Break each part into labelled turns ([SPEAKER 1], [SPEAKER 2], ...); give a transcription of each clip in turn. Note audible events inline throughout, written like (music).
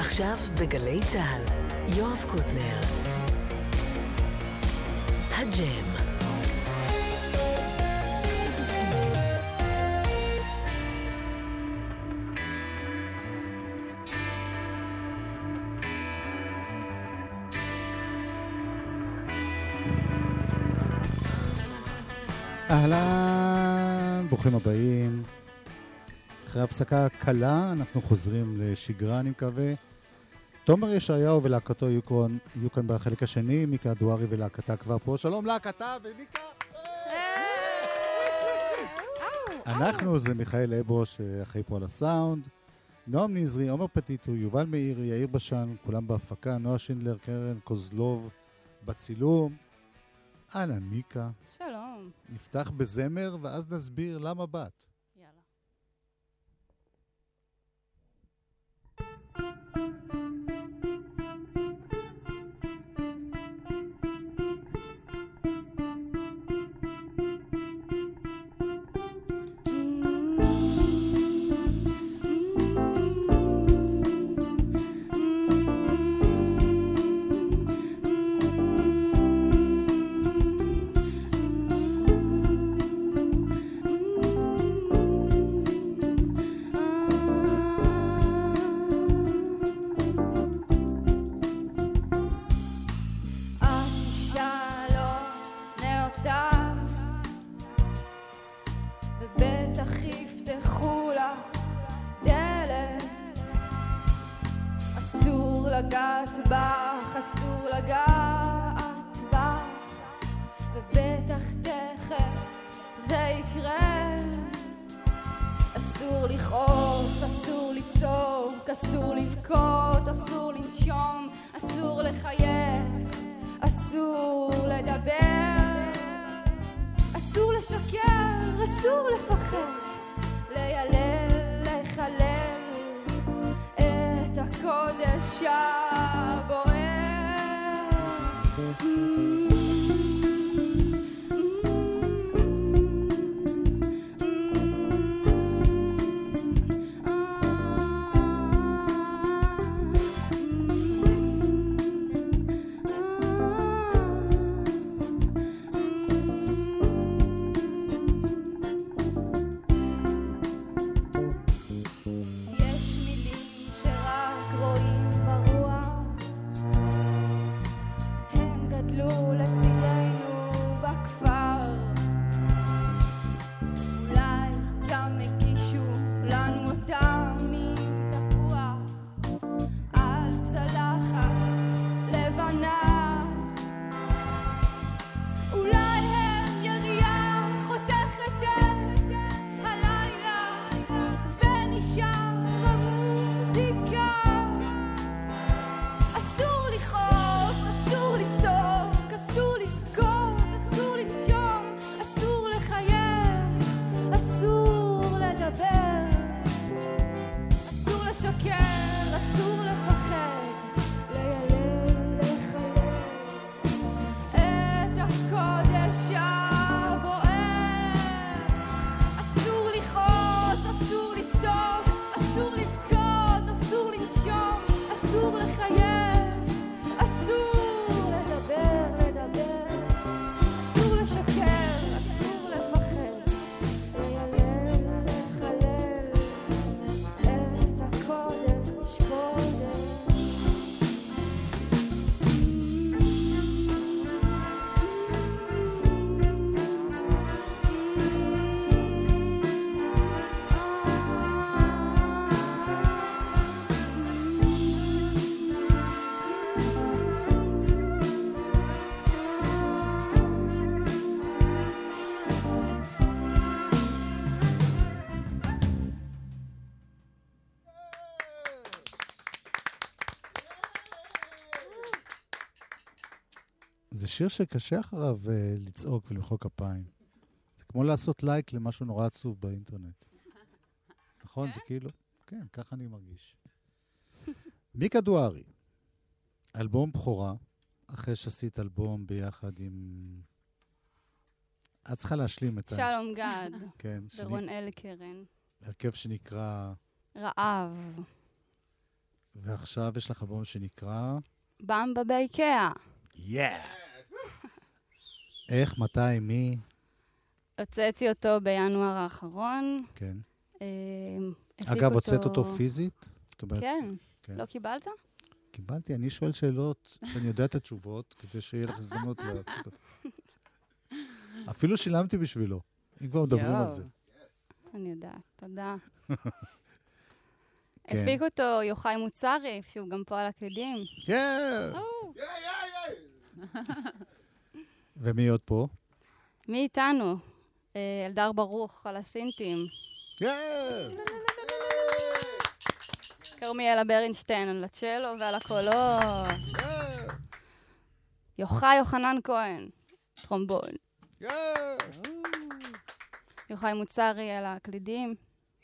[SPEAKER 1] עכשיו בגלי צה"ל, יואב קוטנר. הג'ם.
[SPEAKER 2] אהלן, ברוכים הבאים. אחרי הפסקה קלה, אנחנו חוזרים לשגרה, אני מקווה. תומר ישעיהו ולהקתו יהיו כאן, יהיו כאן בחלק השני, מיקה אדוארי ולהקתה כבר פה. שלום להקתה ומיקה! אנחנו זה מיכאל אבו שאחראי פה על הסאונד, נועם נזרי, עומר פטיטו, יובל מאיר, יאיר בשן, כולם בהפקה, נועה שינדלר, קרן קוזלוב בצילום. אהלן, מיקה.
[SPEAKER 3] שלום.
[SPEAKER 2] נפתח בזמר ואז נסביר למה באת.
[SPEAKER 3] לשקר, אסור לפחד, לילל, לחלל את הקודש הבוער.
[SPEAKER 2] שיר שקשה אחריו uh, לצעוק ולמחוא כפיים. זה כמו לעשות לייק למשהו נורא עצוב באינטרנט. נכון? זה כאילו... כן, ככה אני מרגיש. מיקה דוארי, אלבום בכורה, אחרי שעשית אלבום ביחד עם... את צריכה להשלים את ה...
[SPEAKER 3] שלום גד,
[SPEAKER 2] כן,
[SPEAKER 3] ורון אלקרן.
[SPEAKER 2] הרכב שנקרא...
[SPEAKER 3] רעב.
[SPEAKER 2] ועכשיו יש לך אלבום שנקרא...
[SPEAKER 3] במבה באיקאה.
[SPEAKER 2] יאה! איך, מתי, מי?
[SPEAKER 3] הוצאתי אותו בינואר האחרון.
[SPEAKER 2] כן.
[SPEAKER 3] אה,
[SPEAKER 2] אגב, הוצאת אותו פיזית?
[SPEAKER 3] כן.
[SPEAKER 2] כן.
[SPEAKER 3] לא קיבלת?
[SPEAKER 2] קיבלתי, אני שואל שאלות שאני יודע את התשובות, כדי שיהיה לך הזדמנות (laughs) להציג אותה. אפילו שילמתי בשבילו, אם כבר מדברים על. זה.
[SPEAKER 3] אני יודעת, תודה. (laughs)
[SPEAKER 2] כן.
[SPEAKER 3] הפיק אותו יוחאי מוצרי, שהוא גם פה על הקלידים.
[SPEAKER 2] כן! ומי עוד פה?
[SPEAKER 3] מי איתנו? אה, אלדר ברוך על הסינטים.
[SPEAKER 2] כן!
[SPEAKER 3] כרמיאלה ברנשטיין על הצ'לו ועל הקולות. יוחאי יוחנן כהן, טרומבון. יוחאי מוצרי על הקלידים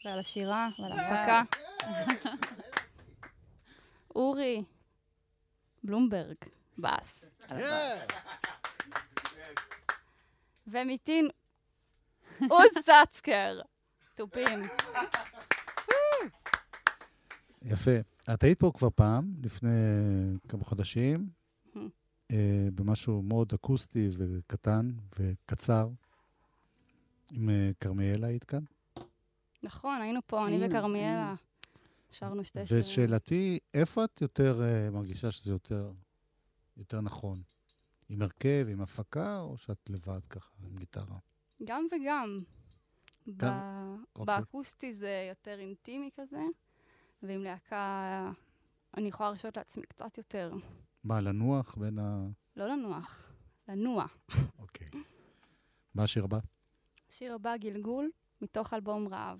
[SPEAKER 3] ועל השירה ועל ההפקה. אורי בלומברג, בס. על הבס. ומיטין עוז סצקר, תופים.
[SPEAKER 2] יפה. את היית פה כבר פעם, לפני כמה חודשים. אה, במשהו מאוד אקוסטי וקטן וקצר. עם אה, כרמיאלה היית כאן.
[SPEAKER 3] נכון, היינו פה, אני
[SPEAKER 4] היינו,
[SPEAKER 3] וכרמיאלה.
[SPEAKER 4] היינו.
[SPEAKER 3] שרנו שתי שירים.
[SPEAKER 2] ושאלתי, איפה את יותר אה, מרגישה שזה יותר, יותר נכון? עם הרכב, עם הפקה, או שאת לבד ככה, עם גיטרה?
[SPEAKER 3] גם וגם. ב-
[SPEAKER 2] אוקיי.
[SPEAKER 3] באקוסטי זה יותר אינטימי כזה, ועם להקה אני יכולה להרשות לעצמי קצת יותר.
[SPEAKER 2] מה, לנוח בין ה...
[SPEAKER 3] לא לנוח, לנוע.
[SPEAKER 2] אוקיי. מה השיר הבא?
[SPEAKER 3] השיר הבא, גלגול, מתוך אלבום רעב.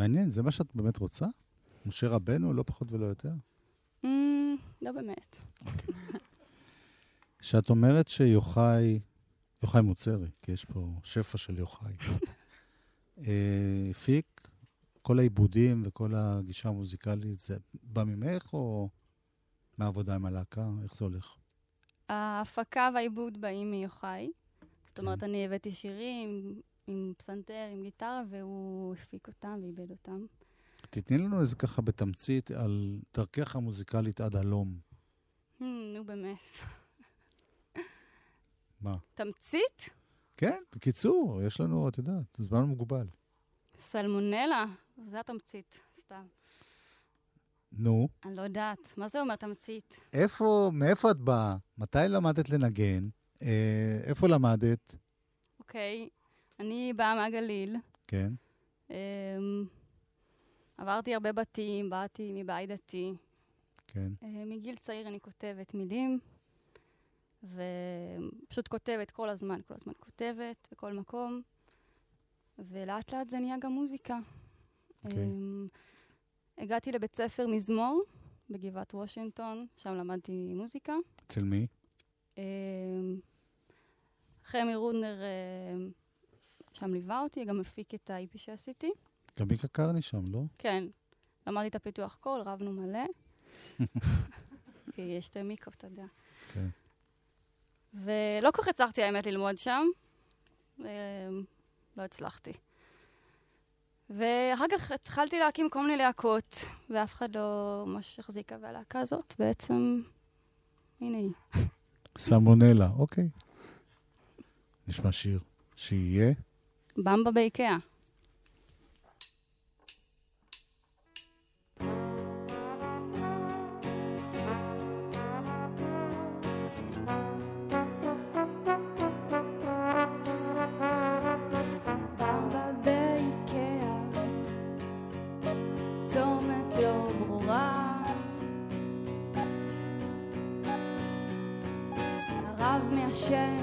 [SPEAKER 2] מעניין, זה מה שאת באמת רוצה? משה רבנו, לא פחות ולא יותר?
[SPEAKER 3] Mm, לא באמת.
[SPEAKER 2] כשאת אומרת שיוחאי, יוחאי מוצרי, כי יש פה שפע של יוחאי, (laughs) אה, הפיק, כל העיבודים וכל הגישה המוזיקלית, זה בא ממך או מהעבודה עם הלהקה? איך זה הולך?
[SPEAKER 3] ההפקה והעיבוד באים מיוחאי. זאת
[SPEAKER 2] כן.
[SPEAKER 3] אומרת, אני הבאתי שירים עם פסנתר, עם גיטרה, והוא הפיק אותם ועיבד אותם.
[SPEAKER 2] תתני לנו איזה ככה בתמצית על דרכך המוזיקלית עד הלום.
[SPEAKER 3] Hmm, נו באמת.
[SPEAKER 2] מה?
[SPEAKER 3] תמצית?
[SPEAKER 2] כן, בקיצור, יש לנו, את יודעת, זמן מוגבל.
[SPEAKER 3] סלמונלה? זה התמצית, סתם.
[SPEAKER 2] נו,
[SPEAKER 3] אני לא יודעת. מה זה אומר תמצית?
[SPEAKER 2] איפה, מאיפה את באה? מתי למדת לנגן? אה, איפה למדת?
[SPEAKER 3] אוקיי, אני באה מהגליל.
[SPEAKER 2] כן,
[SPEAKER 3] אמ, עברתי הרבה בתים, באתי מבית דתי.
[SPEAKER 2] כן.
[SPEAKER 3] אה, מגיל צעיר אני כותבת מילים, ופשוט כותבת כל הזמן, כל הזמן כותבת, בכל מקום, ולאט לאט זה נהיה גם מוזיקה.
[SPEAKER 2] אוקיי.
[SPEAKER 3] אמ, הגעתי לבית ספר מזמור בגבעת וושינגטון, שם למדתי מוזיקה.
[SPEAKER 2] אצל מי?
[SPEAKER 3] אמ, חמי רודנר אמ, שם ליווה אותי, גם הפיק את ה-IP שעשיתי.
[SPEAKER 2] גם מיקה קרני שם, לא?
[SPEAKER 3] כן, למדתי את הפיתוח קול, רבנו מלא. (laughs) כי יש שתי מיקות, אתה יודע.
[SPEAKER 2] כן.
[SPEAKER 3] ולא כל כך הצלחתי, האמת, ללמוד שם. אמ, לא הצלחתי. ואחר כך התחלתי להקים כל מיני להקות, ואף אחד לא ממש החזיקה, והלהקה הזאת בעצם, הנה היא.
[SPEAKER 2] סלמונלה, אוקיי. נשמע שיר. שיהיה.
[SPEAKER 3] במבה באיקאה. לא. הרב מעשן,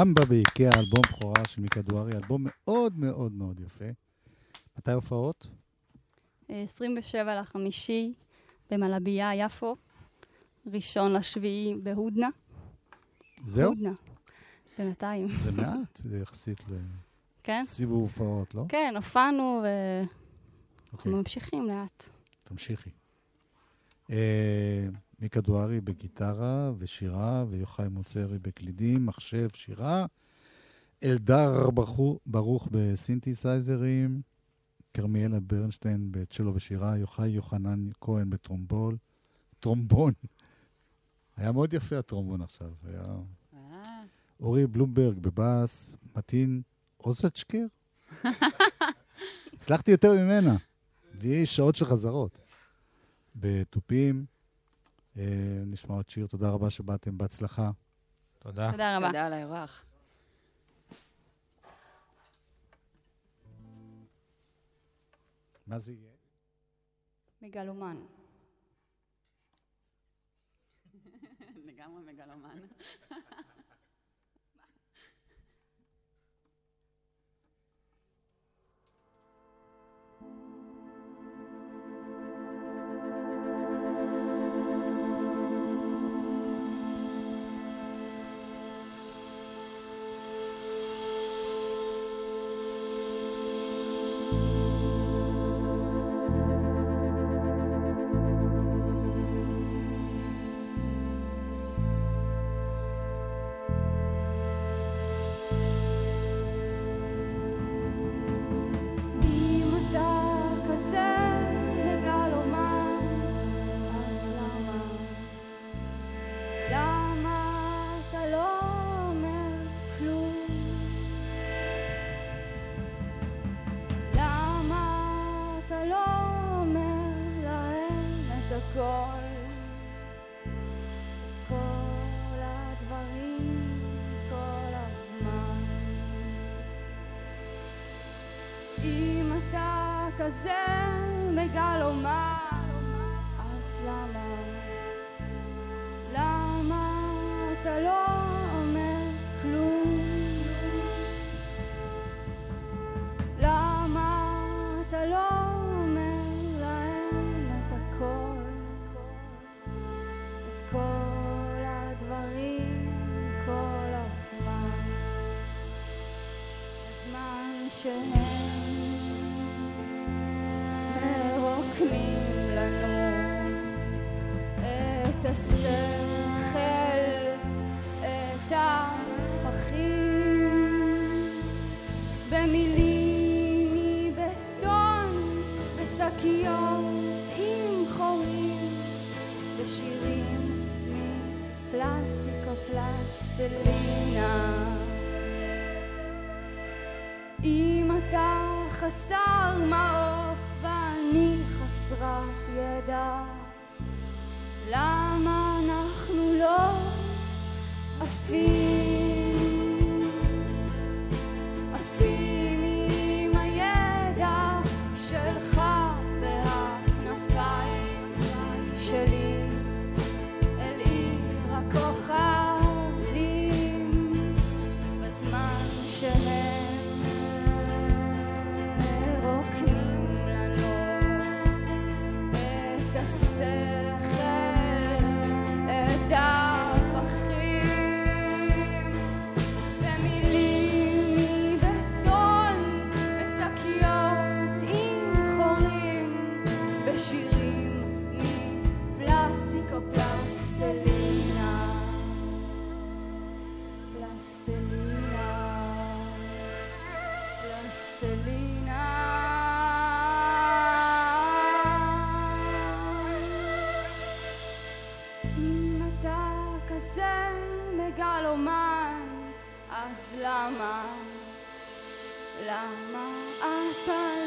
[SPEAKER 2] במבה באיקאה, אלבום בכורה של מיקה דוארי, אלבום מאוד מאוד מאוד יפה. מתי הופעות?
[SPEAKER 3] אה, 27 לחמישי במלבייה, יפו. ראשון לשביעי בהודנה.
[SPEAKER 2] זהו?
[SPEAKER 3] הודנה. בינתיים.
[SPEAKER 2] זה מעט יחסית
[SPEAKER 3] כן?
[SPEAKER 2] לסיבוב הופעות, לא?
[SPEAKER 3] כן, הופענו ואנחנו
[SPEAKER 2] אוקיי,
[SPEAKER 3] ממשיכים לאט.
[SPEAKER 2] תמשיכי. מיקה דוארי בגיטרה ושירה, ויוחאי מוצרי בקלידים, מחשב, שירה. אלדר ברוך- בסינתסייזרים, כרמיאלה ברנשטיין בצ'לו ושירה, יוחאי יוחנן כהן בטרומבול, טרומבון. היה מאוד יפה הטרומבון עכשיו. היה...
[SPEAKER 4] אה,
[SPEAKER 2] אורי בלומברג בבאס, מתין אוזצ'קר? (laughs) הצלחתי יותר ממנה. והיא שעות של חזרות. בתופים, נשמע עוד שיר. תודה רבה שבאתם, בהצלחה.
[SPEAKER 5] תודה.
[SPEAKER 3] תודה רבה.
[SPEAKER 4] תודה על האירוח.
[SPEAKER 2] מה זה יהיה?
[SPEAKER 3] מגלומן. (laughs)
[SPEAKER 4] לגמרי מגלומן. (laughs)
[SPEAKER 3] כזה מגלומן, אז למה? למה אתה לא אומר כלום? למה אתה לא אומר להם את הכל? את כל הדברים כל הזמן? בזמן שהם מרוקנים לנו את השכל, את הפחים, במילים ידע, למה אנחנו לא עפים? מגלומן, אז למה, למה אתה